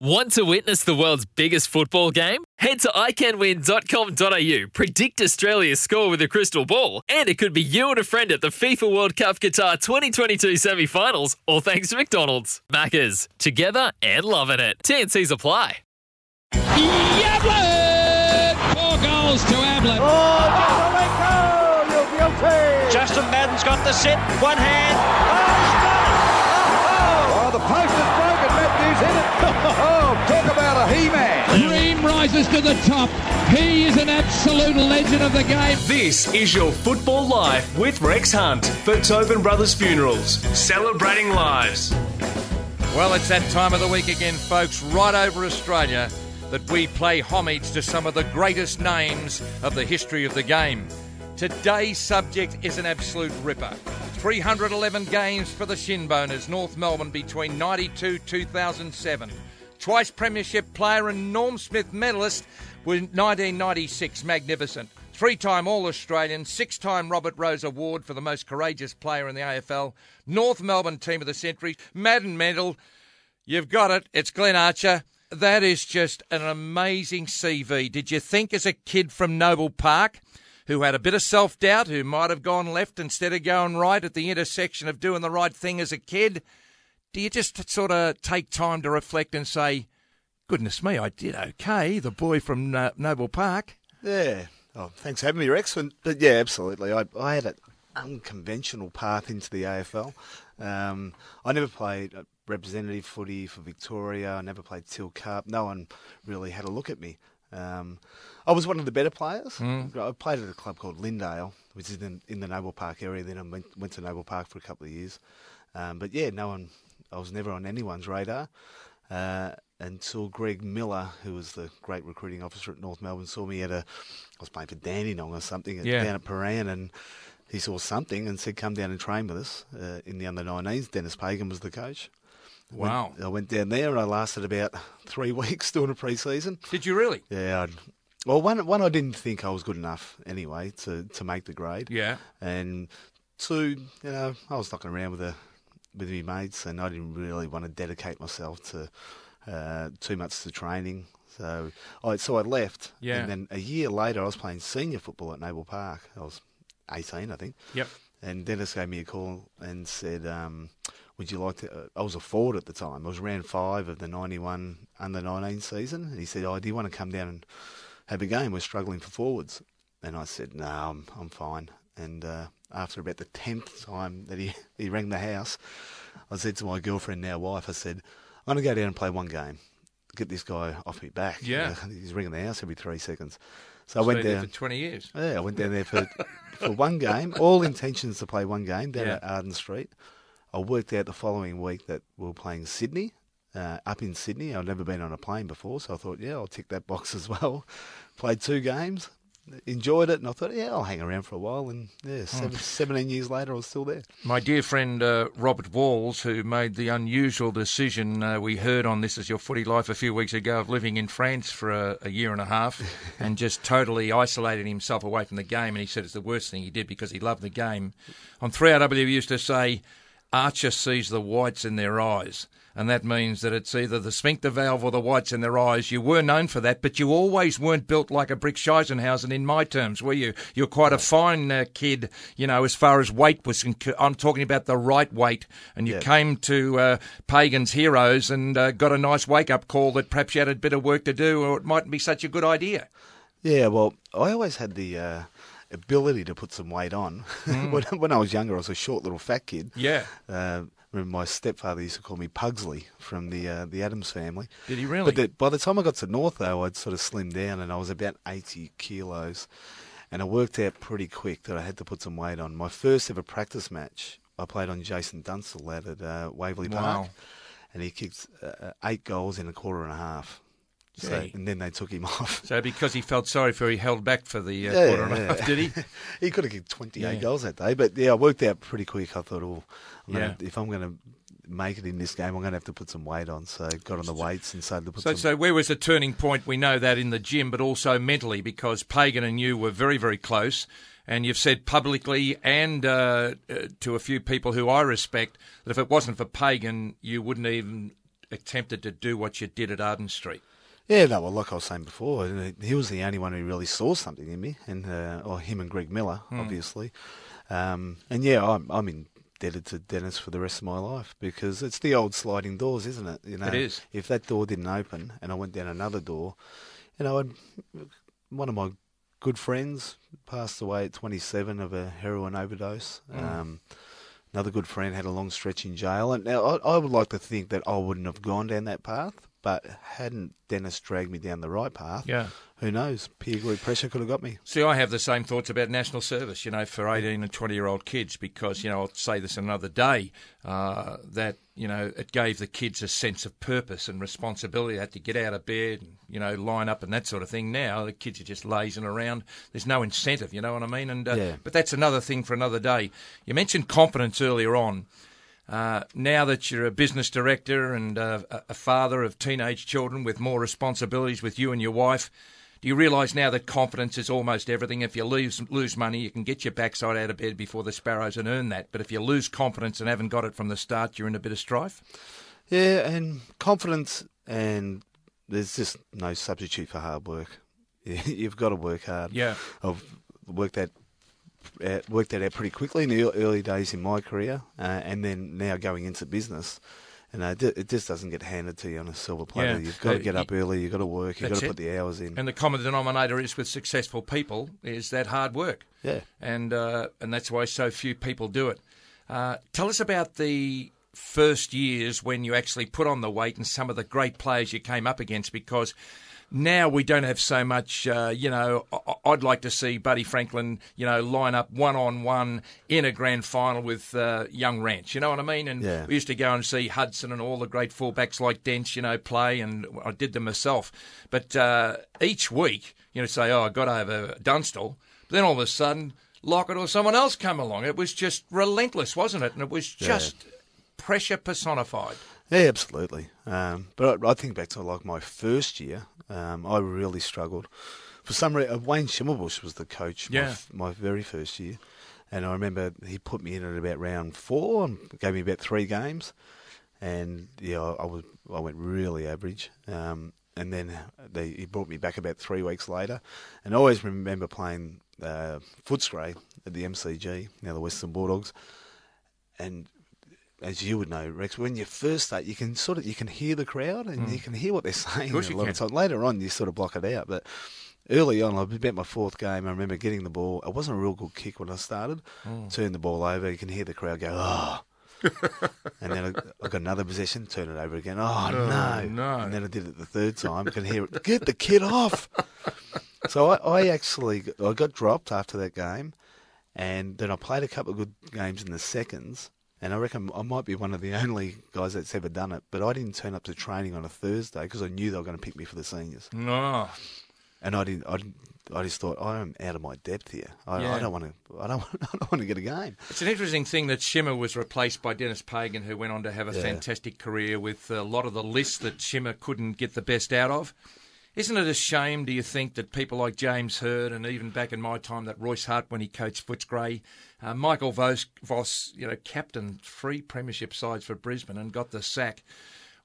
Want to witness the world's biggest football game? Head to iCanWin.com.au, predict Australia's score with a crystal ball, and it could be you and a friend at the FIFA World Cup Qatar 2022 semi finals, all thanks to McDonald's. Maccas, together and loving it. TNC's apply. Yablin! Four goals to Ablin. Oh, you're guilty. Justin Madden's got the set, one hand. Oh, oh, oh, oh! the post is broken. Matthews hit it. Oh, talk about a he-man. Dream rises to the top. He is an absolute legend of the game. This is your Football Life with Rex Hunt for Tobin Brothers Funerals, celebrating lives. Well, it's that time of the week again, folks, right over Australia, that we play homage to some of the greatest names of the history of the game. Today's subject is an absolute ripper. 311 games for the Shinboners, North Melbourne between 92 2007. Twice Premiership player and Norm Smith medalist with 1996 magnificent. Three time All Australian, six time Robert Rose Award for the most courageous player in the AFL, North Melbourne Team of the Century, Madden medal. You've got it, it's Glenn Archer. That is just an amazing CV. Did you think as a kid from Noble Park who had a bit of self doubt, who might have gone left instead of going right at the intersection of doing the right thing as a kid? Do you just sort of take time to reflect and say, goodness me, I did okay, the boy from uh, Noble Park? Yeah. Oh, thanks for having me, Rex. And, but yeah, absolutely. I, I had an unconventional path into the AFL. Um, I never played representative footy for Victoria. I never played Teal Cup. No one really had a look at me. Um, I was one of the better players. Mm. I played at a club called Lyndale, which is in, in the Noble Park area. Then I went, went to Noble Park for a couple of years. Um, but yeah, no one. I was never on anyone's radar uh, until Greg Miller, who was the great recruiting officer at North Melbourne, saw me at a. I was playing for Dandenong or something at, Yeah. down at Paran, and he saw something and said, "Come down and train with us uh, in the under 19s." Dennis Pagan was the coach. I went- Wow. I went down there and I lasted about three weeks doing a pre-season. Did you really? Yeah. I'd, well, one one I didn't think I was good enough anyway to, to make the grade. Yeah. And two, you know, I was knocking around with the with my mates, and I didn't really want to dedicate myself to uh, too much to training. So I so I left. Yeah. And then a year later, I was playing senior football at Noble Park. I was eighteen, I think. Yep. And Dennis gave me a call and said, um, "Would you like to?" Uh, I was a forward at the time. I was round five of the '91 under 19 season, and he said, "Oh, do you want to come down and have a game? We're struggling for forwards." And I said, "No, I'm I'm fine." And uh, after about the tenth time that he he rang the house, I said to my girlfriend, now wife, I said, "I'm going to go down and play one game, get this guy off me back." Yeah. He's ringing the house every three seconds. So I went there down. for 20 years. Yeah, I went down there for for one game. All intentions to play one game down Yeah. at Arden Street. I worked out the following week that we were playing Sydney, uh, up in Sydney. I'd never been on a plane before, so I thought, yeah, I'll tick that box as well. Played two games, enjoyed it, and I thought, yeah, I'll hang around for a while. And yeah, seven, 17 years later, I was still there. My dear friend uh, Robert Walls, who made the unusual decision uh, we heard on This Is Your Footy Life a few weeks ago of living in France for a, a year and a half and just totally isolated himself away from the game. And he said it's the worst thing he did because he loved the game. On 3AW, he used to say, Archer sees the whites in their eyes. And that means that it's either the sphincter valve or the whites in their eyes. You were known for that, but you always weren't built like a brick Scheisenhausen in my terms, were you? You're quite a fine uh, kid, you know, as far as weight was. I'm talking about the right weight. And you Yeah. came to uh, Pagan's Heroes and uh, got a nice wake up call that perhaps you had a bit of work to do or it mightn't be such a good idea. Yeah, well, I always had the uh, ability to put some weight on. when, when I was younger, I was a short little fat kid. Yeah. Uh, remember my stepfather used to call me Pugsley from the uh, the Addams family. Did he really? But the, by the time I got to North, though, I'd sort of slimmed down and I was about 80 kilos. And I worked out pretty quick that I had to put some weight on. My first ever practice match, I played on Jason Dunstall out at uh, Waverley Wow. Park. and he kicked uh, eight goals in a quarter and a half. So, and then they took him off. So because he felt sorry for, he held back for the uh, Yeah, quarter and a yeah. half, did he? he could have kicked 28 Yeah. goals that day, but yeah, I worked out pretty quick. I thought, oh, I'm gonna, if I'm going to make it in this game, I'm going to have to put some weight on. So got on the weights and started to put So, some. so where was the turning point? We know that in the gym, but also mentally, because Pagan and you were very, very close. And you've said publicly and uh, uh, to a few people who I respect that if it wasn't for Pagan, you wouldn't even attempted to do what you did at Arden Street. Yeah, no, well, like I was saying before, he was the only one who really saw something in me, and uh, or him and Greg Miller, Hmm. obviously. Um, and yeah, I'm, I'm indebted to Dennis for the rest of my life because it's the old sliding doors, isn't it? You know, It is. If that door didn't open and I went down another door, you know, I'd, one of my good friends passed away at 27 of a heroin overdose. Um, another good friend had a long stretch in jail. And now I, I would like to think that I wouldn't have gone down that path, but hadn't Dennis dragged me down the right path, Yeah. who knows? Peer group pressure could have got me. See, I have the same thoughts about national service, you know, for 18 and 20 year old kids, because, you know, I'll say this another day, uh, that, you know, it gave the kids a sense of purpose and responsibility. They had to get out of bed and, you know, line up and that sort of thing. Now the kids are just lazing around. There's no incentive, you know what I mean? And uh, Yeah. But that's another thing for another day. You mentioned confidence earlier on. Uh, now that you're a business director and uh, a father of teenage children with more responsibilities with you and your wife, do you realise now that confidence is almost everything? If you lose lose money, you can get your backside out of bed before the sparrows and earn that. But if you lose confidence and haven't got it from the start, you're in a bit of strife. Yeah, and confidence, and there's just no substitute for hard work. You've got to work hard. Yeah. I've worked that uh, worked that out pretty quickly in the early days in my career, uh, and then now going into business. And uh, it just doesn't get handed to you on a silver platter. Yeah. You've got to get up early. You've got to work. You've got to it. put the hours in. And the common denominator is with successful people is that hard work. Yeah. And uh, and that's why so few people do it. Uh, tell us about the first years when you actually put on the weight and some of the great players you came up against because. Now we don't have so much, uh, you know. I- I'd like to see Buddy Franklin, you know, line up one on one in a grand final with uh, Young Ranch. You know what I mean? And Yeah. we used to go and see Hudson and all the great fullbacks like Dent, you know, play, and I did them myself. But uh, each week, you know, say, oh, I got over Dunstall. But then all of a sudden, Lockett or someone else come along. It was just relentless, wasn't it? And it was just pressure personified. Yeah, absolutely. Um, but I, I think back to like my first year, um, I really struggled. For some reason, Wayne Schimmelbusch was the coach my, Yeah. f- my very first year. And I remember he put me in at about round four and gave me about three games. And yeah, I, I was I went really average. Um, and then they, he brought me back about three weeks later. And I always remember playing uh, Footscray at the MCG, now the Western Bulldogs. And as you would know, Rex, when you first start, you can sort of you can hear the crowd and you can hear what they're saying. Mm. course a you lot can. of time. Later on, you sort of block it out, but early on, I about my fourth game. I remember getting the ball. It wasn't a real good kick when I started. Mm. Turned the ball over. You can hear the crowd go, oh. and then I, I got another possession, turn it over again. Oh, no. no. And then I did it the third time. I can hear it. Get the kid off. so I, I actually I got dropped after that game, and then I played a couple of good games in the seconds. And I reckon I might be one of the only guys that's ever done it. But I didn't turn up to training on a Thursday because I knew they were going to pick me for the seniors. No. And I didn't. I, didn't, I just thought I am out of my depth here. I, Yeah. I don't want to. I don't. I don't want to get a game. It's an interesting thing that Shimmer was replaced by Dennis Pagan, who went on to have a Yeah. fantastic career with a lot of the lists that Shimmer couldn't get the best out of. Isn't it a shame, do you think, that people like James Hird and even back in my time that Royce Hart when he coached Footscray, uh, Michael Vos, Voss, you know, captained three premiership sides for Brisbane and got the sack.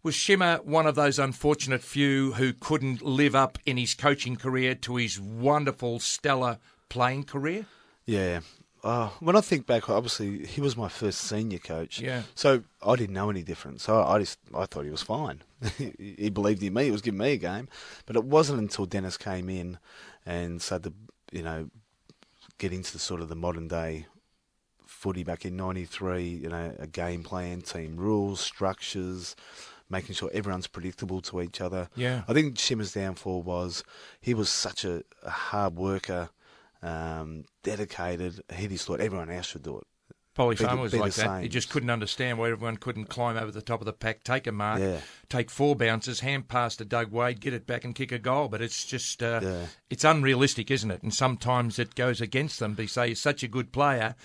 Was Shimmer one of those unfortunate few who couldn't live up in his coaching career to his wonderful, stellar playing career? Yeah. Uh, when I think back, obviously he was my first senior coach. Yeah. So I didn't know any different. So I just I thought he was fine. he believed in me. He was giving me a game. But it wasn't until Dennis came in and started to you know get into the sort of the modern day footy back in '93. You know, a game plan, team rules, structures. Making sure everyone's predictable to each other. Yeah. I think Shimmer's downfall was he was such a, a hard worker, um, dedicated. He just thought everyone else should do it. Polly be Farmer was be like that. He just couldn't understand why everyone couldn't climb over the top of the pack, take a mark, Yeah. take four bounces, hand pass to Doug Wade, get it back and kick a goal. But it's just, uh, Yeah. it's unrealistic, isn't it? And sometimes it goes against them. They say you're such a good player,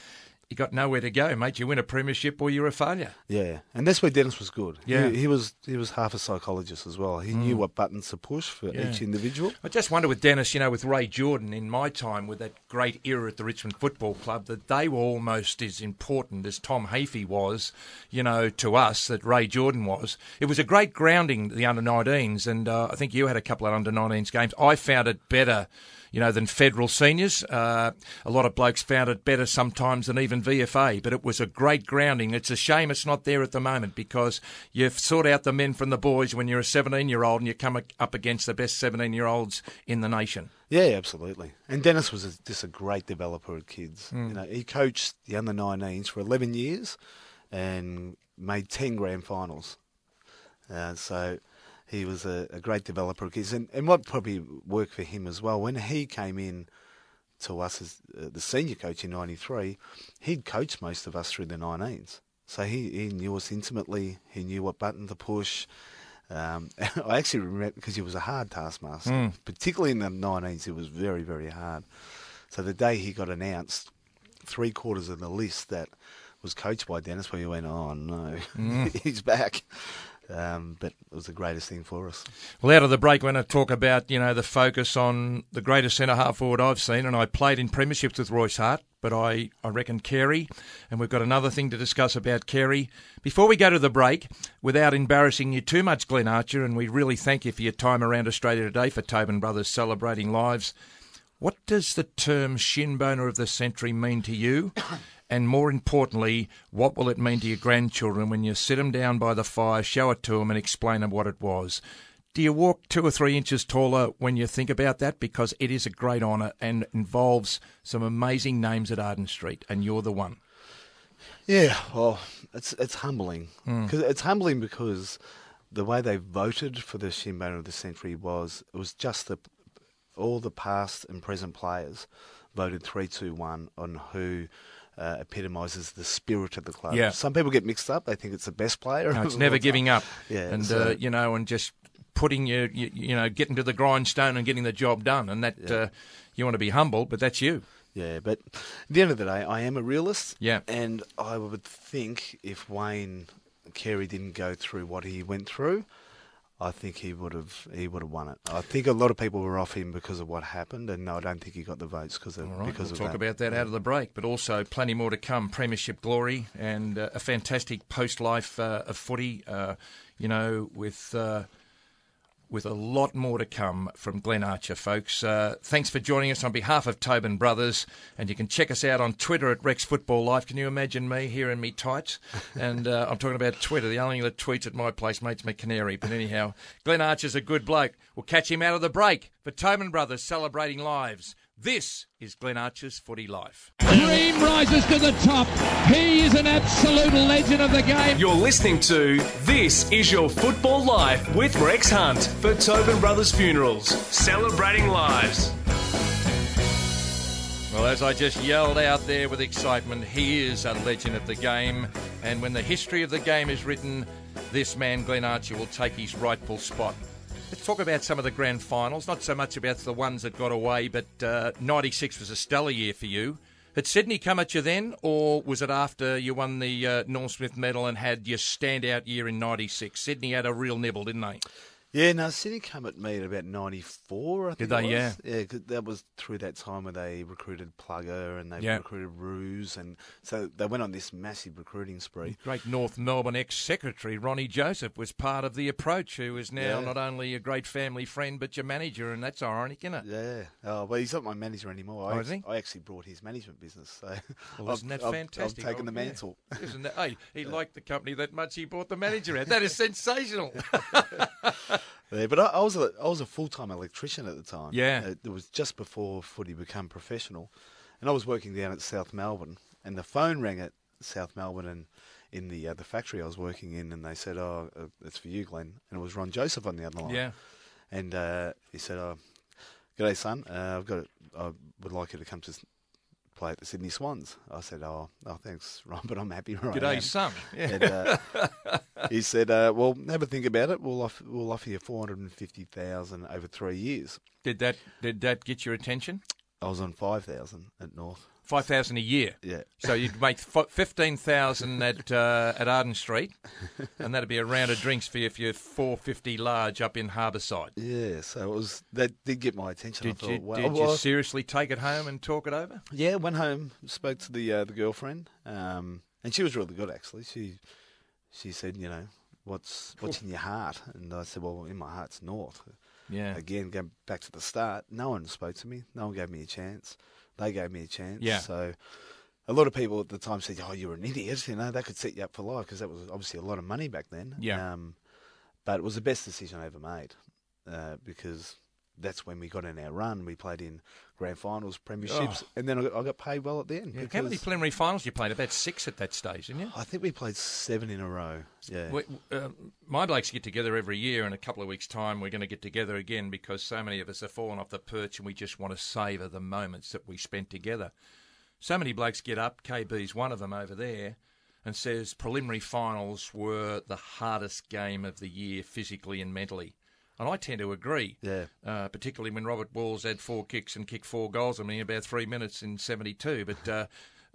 you got nowhere to go, mate. You win a premiership or you're a failure. Yeah, and that's where Dennis was good. Yeah. he, he was he was half a psychologist as well. He knew what buttons to push for Yeah. each individual. I just wonder with Dennis, you know, with Ray Jordan in my time with that great era at the Richmond Football Club, that they were almost as important as Tom Hafey was, you know, to us, that Ray Jordan was. It was a great grounding, the under 19s, and uh, I think you had a couple of under 19s games. I found it better. You know, than federal seniors. Uh, a lot of blokes found it better sometimes than even VFA, but it was a great grounding. It's a shame it's not there at the moment because you sort out the men from the boys when you're a 17 year old and you come up against the best 17 year olds in the nation. Yeah, absolutely. And Dennis was a, just a great developer of kids. Hmm. You know, he coached the under 19s for 11 years and made 10 grand finals. Uh, so he was a, a great developer of kids. And, and what probably worked for him as well, when he came in to us as uh, the senior coach in 93, he'd coached most of us through the 19s. So he, he knew us intimately. He knew what button to push. Um, I actually remember because he was a hard taskmaster, particularly in the 19s. It was very, very hard. So the day he got announced, three quarters of the list that was coached by Dennis, where you went, oh no, he's back. Um, but it was the greatest thing for us. Well, out of the break, we're going to talk about you know the focus on the greatest centre half forward I've seen, and I played in premierships with Royce Hart, but I I reckon Carey, and we've got another thing to discuss about Carey. Before we go to the break, without embarrassing you too much, Glenn Archer, and we really thank you for your time around Australia today for Tobin Brothers celebrating lives. What does the term shin boner of the century mean to you? And more importantly, what will it mean to your grandchildren when you sit them down by the fire, show it to them, and explain them what it was? Do you walk two or three inches taller when you think about that? Because it is a great honour and involves some amazing names at Arden Street, and you're the one. Yeah, well, it's it's humbling. Hmm. Cause it's humbling because the way they voted for the shin boner of the century was it was just the all the past and present players voted three, two, one on who. Uh, epitomises the spirit of the club. Yeah. Some people get mixed up; they think it's the best player. No, it's never giving up. Yeah, and so- uh, you know, and just putting your, you, you know, getting to the grindstone and getting the job done. And that uh, you want to be humble, but that's you. Yeah, but at the end of the day, I am a realist. Yeah. And I would think if Wayne Carey didn't go through what he went through, I think he would have he would have won it. I think a lot of people were off him because of what happened, and no, I don't think he got the votes because of right, because we'll of talk that. about that out of the break, but also plenty more to come. Premiership glory and uh, a fantastic post life uh, of footy. Uh, you know, with uh, with a lot more to come from Glenn Archer, folks. Uh, thanks for joining us on behalf of Tobin Brothers, and you can check us out on Twitter at Rex Football Life. Can you imagine me here in me tights? And uh, I'm talking about Twitter. The only that tweets at my place makes me canary. But anyhow, Glenn Archer's a good bloke. We'll catch him out of the break for Tobin Brothers celebrating lives. This is Glenn Archer's Footy Life. Dream rises to the top. He is an absolute legend of the game. You're listening to This Is Your Football Life with Rex Hunt for Tobin Brothers Funerals, celebrating lives. Well, as I just yelled out there with excitement, he is a legend of the game. And when the history of the game is written, this man, Glenn Archer, will take his rightful spot. Let's talk about some of the grand finals, not so much about the ones that got away, but uh, 96 was a stellar year for you. Had Sydney come at you then, or was it after you won the uh, Norm Smith medal and had your standout year in 96? Sydney had a real nibble, didn't they? Yeah, no, Sydney come at me at about '94. I think they? it was. Yeah. yeah. 'cause that was through that time where they recruited Plugger and they Yeah. recruited Roos, and so they went on this massive recruiting spree. Great North Melbourne ex secretary Ronnie Joseph was part of the approach, who is now Yeah. not only a great family friend but your manager, and that's ironic, isn't it? Yeah. Oh, well, he's not my manager anymore. I, Oh, is he? I actually brought his management business. So Well, isn't that I've- fantastic? I've taken Oh, the yeah. mantle. Isn't that? Hey, he liked the company that much. He bought the manager out. That is sensational. Yeah, but I, I was a I was a full time electrician at the time. Yeah. it, it was just before footy became professional, and I was working down at South Melbourne, and the phone rang at South Melbourne and in the uh, the factory I was working in, and they said, "Oh, uh, it's for you, Glenn," and it was Ron Joseph on the other line. yeah. and uh, he said, "Oh, good day, son. Uh, I've got. I would like you to come to play at the Sydney Swans. I said, oh, oh thanks, Ron, but I'm happy I G'day, am. son. Yeah. And, uh, he said, uh, "Well, have a think about it. We'll offer, we'll offer you four hundred and fifty thousand over three years." Did that did that get your attention? I was on five thousand at North. Five thousand a year. Yeah. So you'd make f- fifteen thousand at uh, at Arden Street, and that'd be a round of drinks for you if you're four fifty large up in Harbourside. Yeah, so it was that did get my attention. Did I thought, you wow. did well, you seriously take it home and talk it over? yeah, went home, spoke to the uh, the girlfriend, um, and she was really good actually. She she said, you know, what's what's in your heart? And I said, well, in my heart's North. Yeah. Again, going back to the start, no one spoke to me. No one gave me a chance. They gave me a chance. Yeah. So a lot of people at the time said, "Oh, you're an idiot." You know, that could set you up for life because that was obviously a lot of money back then. Yeah. Um, but it was the best decision I ever made uh, because that's when we got in our run. We played in grand finals, premierships, Oh. and then I got, I got paid well at the end. Yeah. How many preliminary finals you played? About six at that stage, didn't you? I think we played seven in a row. Yeah. We, uh, my blokes get together every year. In a couple of weeks' time, we're going to get together again because so many of us have fallen off the perch and we just want to savour the moments that we spent together. So many blokes get up, KB's one of them over there, and says preliminary finals were the hardest game of the year physically and mentally. And I tend to agree, Yeah. uh, particularly when Robert Walls had four kicks and kicked four goals. I mean, about three minutes in 72. But uh,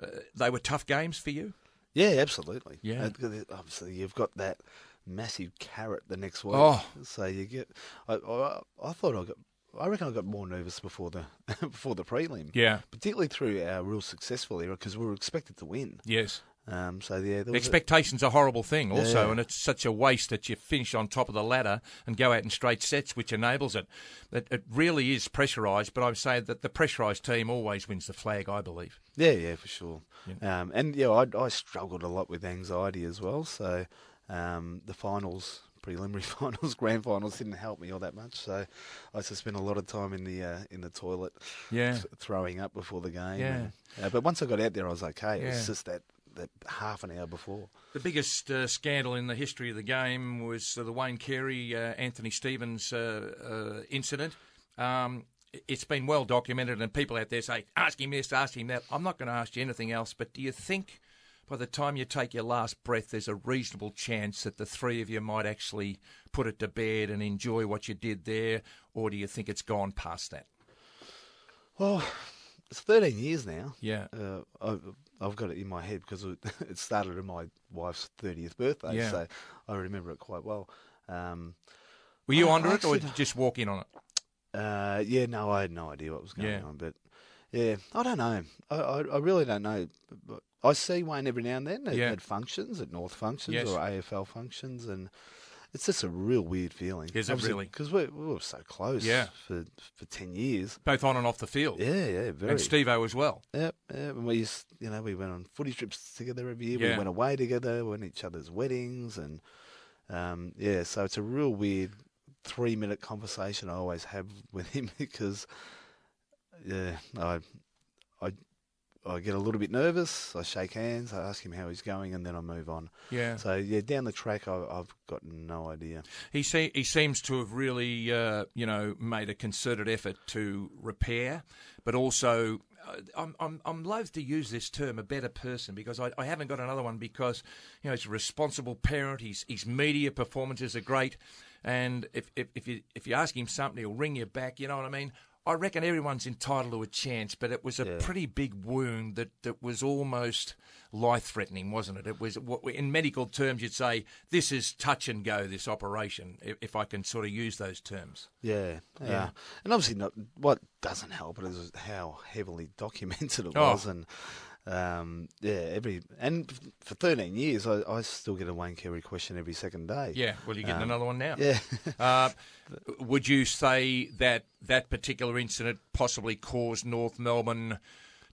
uh, they were tough games for you? Yeah, absolutely. Yeah. Uh, because it- Obviously, you've got that massive carrot the next week. Oh. So you get. I, I, I thought I got. I reckon I got more nervous before the before the prelim. Yeah. Particularly through our real successful era because we were expected to win. Yes. Um. So yeah. There was a- Expectation's a horrible thing, also, Yeah. and it's such a waste that you finish on top of the ladder and go out in straight sets, which enables it. It, it really is pressurised, but I'm saying that the pressurised team always wins the flag, I believe. Yeah, yeah, for sure. Um, and yeah, I, I struggled a lot with anxiety as well. So um, the finals, preliminary finals, grand finals didn't help me all that much. So I used to spend a lot of time in the uh, in the toilet, Yeah. th- throwing up before the game. Yeah. and- uh, but once I got out there, I was okay. It Yeah. was just that that half an hour before. The biggest uh, scandal in the history of the game was uh, the Wayne Carey uh, Anthony Stevens uh, uh, incident. Um, it's been well documented, and people out there say, ask him this, ask him that. I'm not going to ask you anything else, but do you think by the time you take your last breath, there's a reasonable chance that the three of you might actually put it to bed and enjoy what you did there, or do you think it's gone past that? Well, it's 13 years now. Yeah. Uh, I've, got it in my head because it, started on my wife's 30th birthday, Yeah. so I remember it quite well. Um, Were you Oh, under it, or actually- did you just walk in on it? Uh, yeah, no, I had no idea what was going Yeah. on, but yeah, I don't know. I, I, I really don't know. I see Wayne every now and then at, Yeah. at functions, at North functions Yes. or AFL functions, and it's just a real weird feeling. Is it really? Because we, we were so close Yeah. for for ten years. Both on and off the field. Yeah, yeah, very. and Steve-O as well. Yep, yep. And we used, you know, we went on footy trips together every year. Yeah. We went away together, We went to each other's weddings, and um, yeah. So it's a real weird three-minute conversation I always have with him because, yeah, I, I, I get a little bit nervous. I shake hands. I ask him how he's going, and then I move on. Yeah. So yeah, down the track, I, I've got no idea. He se- he seems to have really, uh, you know, made a concerted effort to repair, but also. uh, I'm, I'm I'm loath to use this term, a better person, because I, I haven't got another one. Because you know he's a responsible parent. His his media performances are great, and if if, if you if you ask him something, he'll ring you back. You know what I mean? I reckon everyone's entitled to a chance, but it was a pretty big wound that, that was almost life threatening, wasn't it? It was what in medical terms you'd say this is touch and go. This operation, if, if I can sort of use those terms. Yeah, yeah, Yeah. and obviously, not, what doesn't help is how heavily documented it Oh. was, and um, yeah, every and for thirteen years, I, I still get a Wayne Carey question every second day. Yeah, well, you're getting Um, another one now. yeah. uh, would you say that that particular incident possibly caused North Melbourne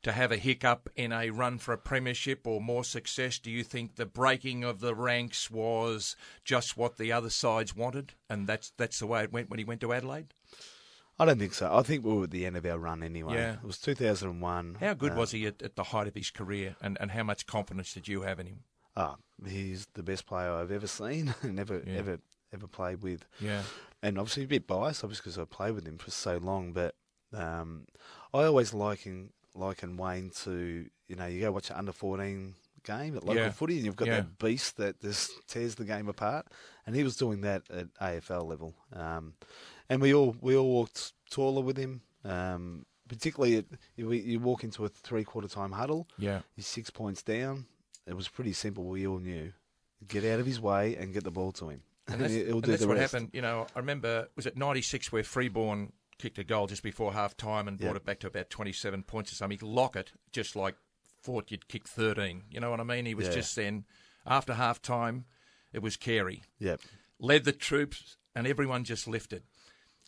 to have a hiccup in a run for a premiership or more success? Do you think the breaking of the ranks was just what the other sides wanted, and that's that's the way it went when he went to Adelaide? I don't think so. I think we were at the end of our run anyway. Yeah. It was two thousand and one. How good was he at, at the height of his career, and, and how much confidence did you have in him? Oh, he's the best player I've ever seen and ever Yeah. ever ever played with. Yeah. and obviously a bit biased, obviously because I played with him for so long. But um, I always liken liken Wayne to you know you go watch an under fourteen game at local Yeah. footy and you've got Yeah. that beast that just tears the game apart, and he was doing that at AFL level. Um, and we all we all walked taller with him. Um, particularly, you, you walk into a three quarter time huddle. Yeah. He's six points down. It was pretty simple. We all knew. Get out of his way and get the ball to him. And that's, he'll and that's what rest. happened. You know, I remember, was it 96 where Freeborn kicked a goal just before half time and brought it back to about 27 points or something? Lockett just like thought you'd kick 13. You know what I mean? He was Yeah. just then, after half time, it was Carey. Yep. Led the troops and everyone just lifted.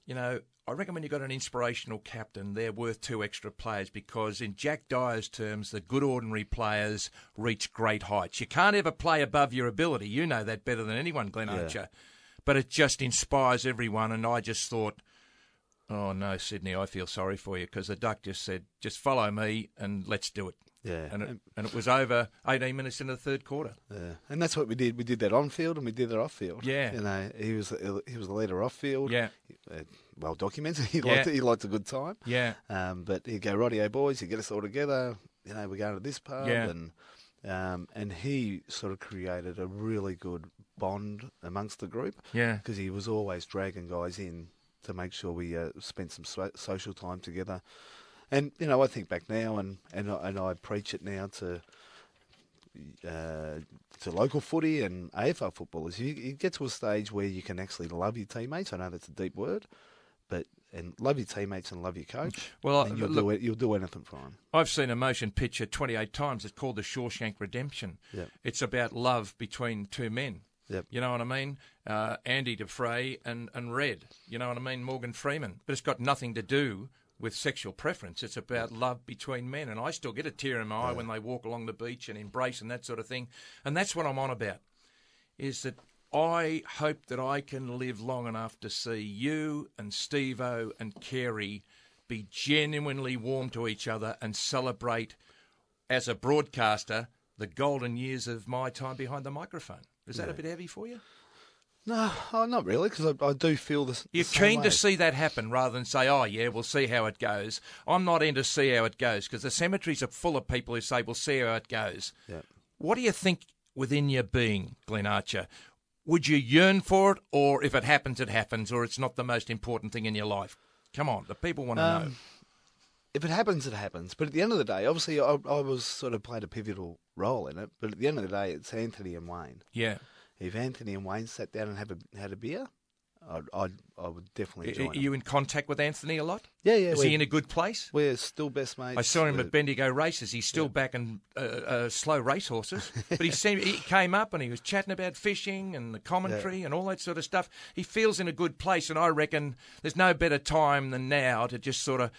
You know, I reckon when you've got an inspirational captain, they're worth two extra players because, in Jack Dyer's terms, the good ordinary players reach great heights. You can't ever play above your ability. You know that better than anyone, Glenn Yeah. Archer. But it just inspires everyone, and I just thought, oh no, Sydney, I feel sorry for you because the duck just said, just follow me and let's do it. Yeah. And it, and it was over 18 minutes into the third quarter. Yeah, and that's what we did. We did that on field and we did it off field. Yeah. you know, he was he was the leader off field. Yeah. uh, well documented. He Yeah. liked it. He liked a good time. Yeah. Um, but he'd go, rightio boys, you get us all together. You know, we're going to this pub, Yeah. and um, and he sort of created a really good bond amongst the group. Yeah. because he was always dragging guys in to make sure we uh, spent some so- social time together. And you know, I think back now, and and I, and I preach it now to uh, to local footy and AFL footballers. You, you get to a stage where you can actually love your teammates. I know that's a deep word, but and love your teammates and love your coach. Well, and you'll look- do you'll do anything for them. I've seen a motion picture 28 times. It's called The Shawshank Redemption. Yep. It's about love between two men. Yep. You know what I mean? Uh, Andy Dufresne and, and Red. You know what I mean? Morgan Freeman. But it's got nothing to do with sexual preference. It's about love between men. And I still get a tear in my eye when they walk along the beach and embrace and that sort of thing. And that's what I'm on about. Is that I hope that I can live long enough to see you and Steve-O and Carey be genuinely warm to each other and celebrate as a broadcaster the golden years of my time behind the microphone. Is that a bit heavy for you? No, oh, not really, because I, I do feel the. s- the You're keen way. to see that happen rather than say, oh, yeah, we'll see how it goes. I'm not in to see how it goes because the cemeteries are full of people who say, we'll see how it goes. Yeah. What do you think within your being, Glenn Archer? Would you yearn for it, or if it happens, it happens, or it's not the most important thing in your life? Come on, the people want to know. Um, if it happens, it happens. But at the end of the day, obviously, I, I was sort of played a pivotal role in it. But at the end of the day, it's Anthony and Wayne. Yeah. If Anthony and Wayne sat down and have a, had a beer, I'd, I'd I would definitely join. are you in contact with Anthony a lot? Yeah, yeah. Is he in a good place? we're still best mates. I saw him We're- at Bendigo races. He's still back in uh, uh, slow racehorses, but he seemed, he came up and he was chatting about fishing and the commentary and all that sort of stuff. He feels in a good place, and I reckon there's no better time than now to just sort of.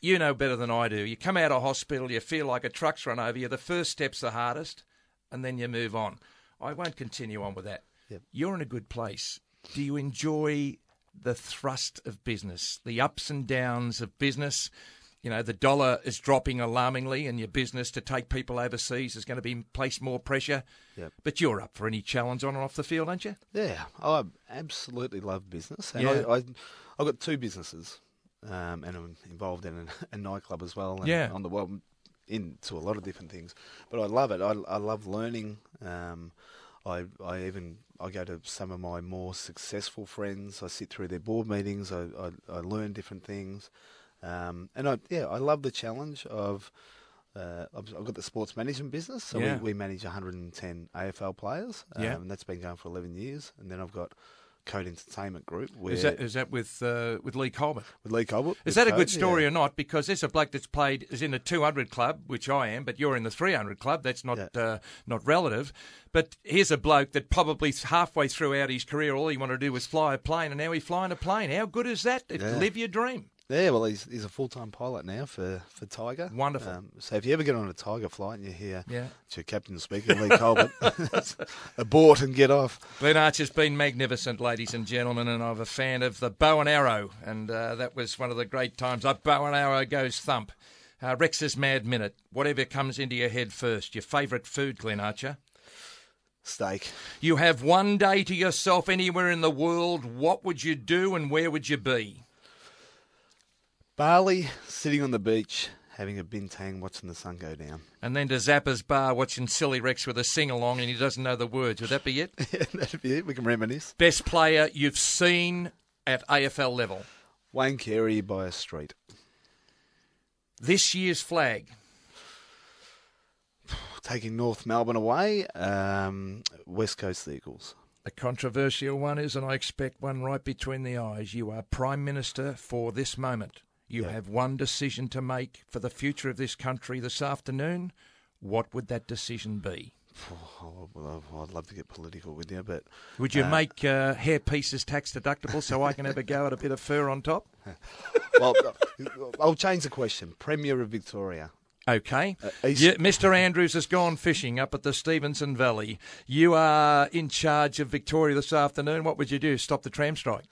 You know better than I do. You come out of hospital, you feel like a truck's run over you. The first step's the hardest, and then you move on. I won't continue on with that. Yep. You're in a good place. Do you enjoy the thrust of business, the ups and downs of business? You know, the dollar is dropping alarmingly, and your business to take people overseas is going to be place more pressure. Yep. But you're up for any challenge on and off the field, aren't you? Yeah, I absolutely love business, and Yeah. I, I I've got two businesses, um, and I'm involved in a, a nightclub as well. Yeah. on the well, into a lot of different things, but I love it. I, I love learning. Um, I I even I go to some of my more successful friends. I sit through their board meetings. I I, I learn different things, um, and I yeah I love the challenge of. Uh, I've, I've got the sports management business, so Yeah. we, we manage 110 AFL players, um, Yeah. and that's been going for 11 years. And then I've got Code Entertainment Group, where Is that is that with uh, with Leigh Colbert? with Leigh Colbert. Is that a good story yeah. or not? Because there's a bloke that's played is in the 200 club, which I am, but you're in the 300 club. That's not Yeah. uh, not relative. But here's a bloke that probably halfway throughout his career, all he wanted to do was fly a plane, and now he's flying a plane. How good is that? Yeah. Live your dream. Yeah, well, he's he's a full time pilot now for, for Tiger. Wonderful. Um, so if you ever get on a Tiger flight and you hear Yeah. it's your captain speaking, Leigh Colbert, abort and get off. Glenn Archer's been magnificent, ladies and gentlemen, and I'm a fan of the bow and arrow, and uh, that was one of the great times. Up bow and arrow goes thump. Uh, Rex's Mad Minute. Whatever comes into your head first. Your favourite food, Glenn Archer? Steak. You have one day to yourself anywhere in the world. What would you do and where would you be? Bali, sitting on the beach, having a bintang, watching the sun go down. And then to Zappa's bar watching Silly Rex with a sing along and he doesn't know the words. Would that be it? yeah, that'd be it. We can reminisce. Best player you've seen at AFL level. Wayne Carey by a street. This year's flag. Taking North Melbourne away, um, West Coast Eagles. A controversial one is, and I expect one right between the eyes. You are Prime Minister for this moment. You Yeah. have one decision to make for the future of this country this afternoon. What would that decision be? Oh, well, I'd love to get political with you, but Would you Uh, make uh, hair pieces tax deductible so I can have a go at a bit of fur on top? well, I'll change the question. Premier of Victoria. Okay. Uh, Yeah, Mr. Andrews has gone fishing up at the Stevenson Valley. You are in charge of Victoria this afternoon. What would you do? Stop the tram strike?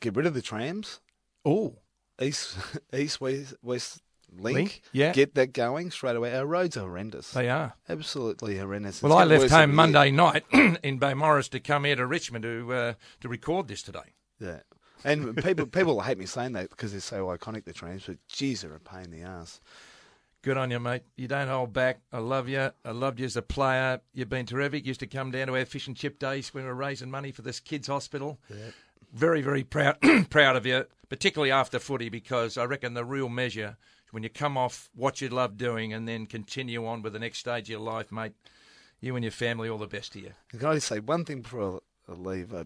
Get rid of the trams. Oh, East, East, West, West Link. Link, yeah. Get that going straight away. Our roads are horrendous. they are. Absolutely horrendous. Well, It's I left home Monday year. night in Beaumaris to come here to Richmond to uh, to record this today. Yeah. And people people hate me saying that because they're so iconic, the trams, but geez, they're a pain in the ass. Good on you, mate. You don't hold back. I love you. I loved you as a player. You've been terrific. Used to come down to our fish and chip days when we were raising money for this kids' hospital. Very, very proud proud of you, particularly after footy, because I reckon the real measure when you come off what you love doing and then continue on with the next stage of your life, mate. You and your family, all the best to you. Can I just say one thing before I I leave? I,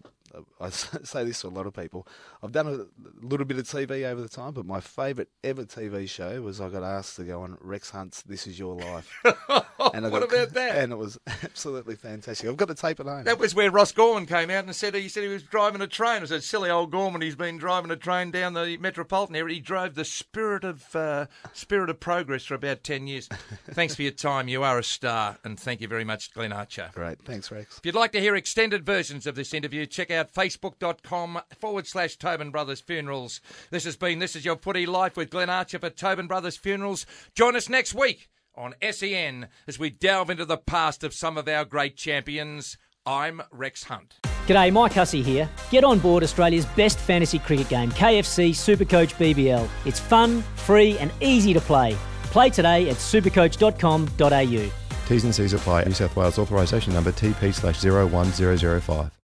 I say this to a lot of people. I've done a little bit of TV over the time, but my favourite ever TV show was I got asked to go on Rex Hunt's "This Is Your Life." and I What got- about that? And it was absolutely fantastic. I've got the tape at home. That was where Ross Gorman came out and said he said he was driving a train. I said, "Silly old Gorman, he's been driving a train down the metropolitan area. He drove the Spirit of uh, Spirit of Progress for about ten years." Thanks for your time. You are a star, and thank you very much, Glenn Archer. Great, thanks, Rex. If you'd like to hear extended versions of this interview, check out facebook.com forward slash Tobin Brothers Funerals. This has been This Is Your Footy Life with Glenn Archer for Tobin Brothers Funerals. Join us next week on SEN as we delve into the past of some of our great champions. I'm Rex Hunt. G'day, Mike Hussey here. Get on board Australia's best fantasy cricket game, KFC Supercoach BBL. It's fun, free, and easy to play. Play today at supercoach.com.au. T's and C's apply. New South Wales authorisation number TP slash 01005.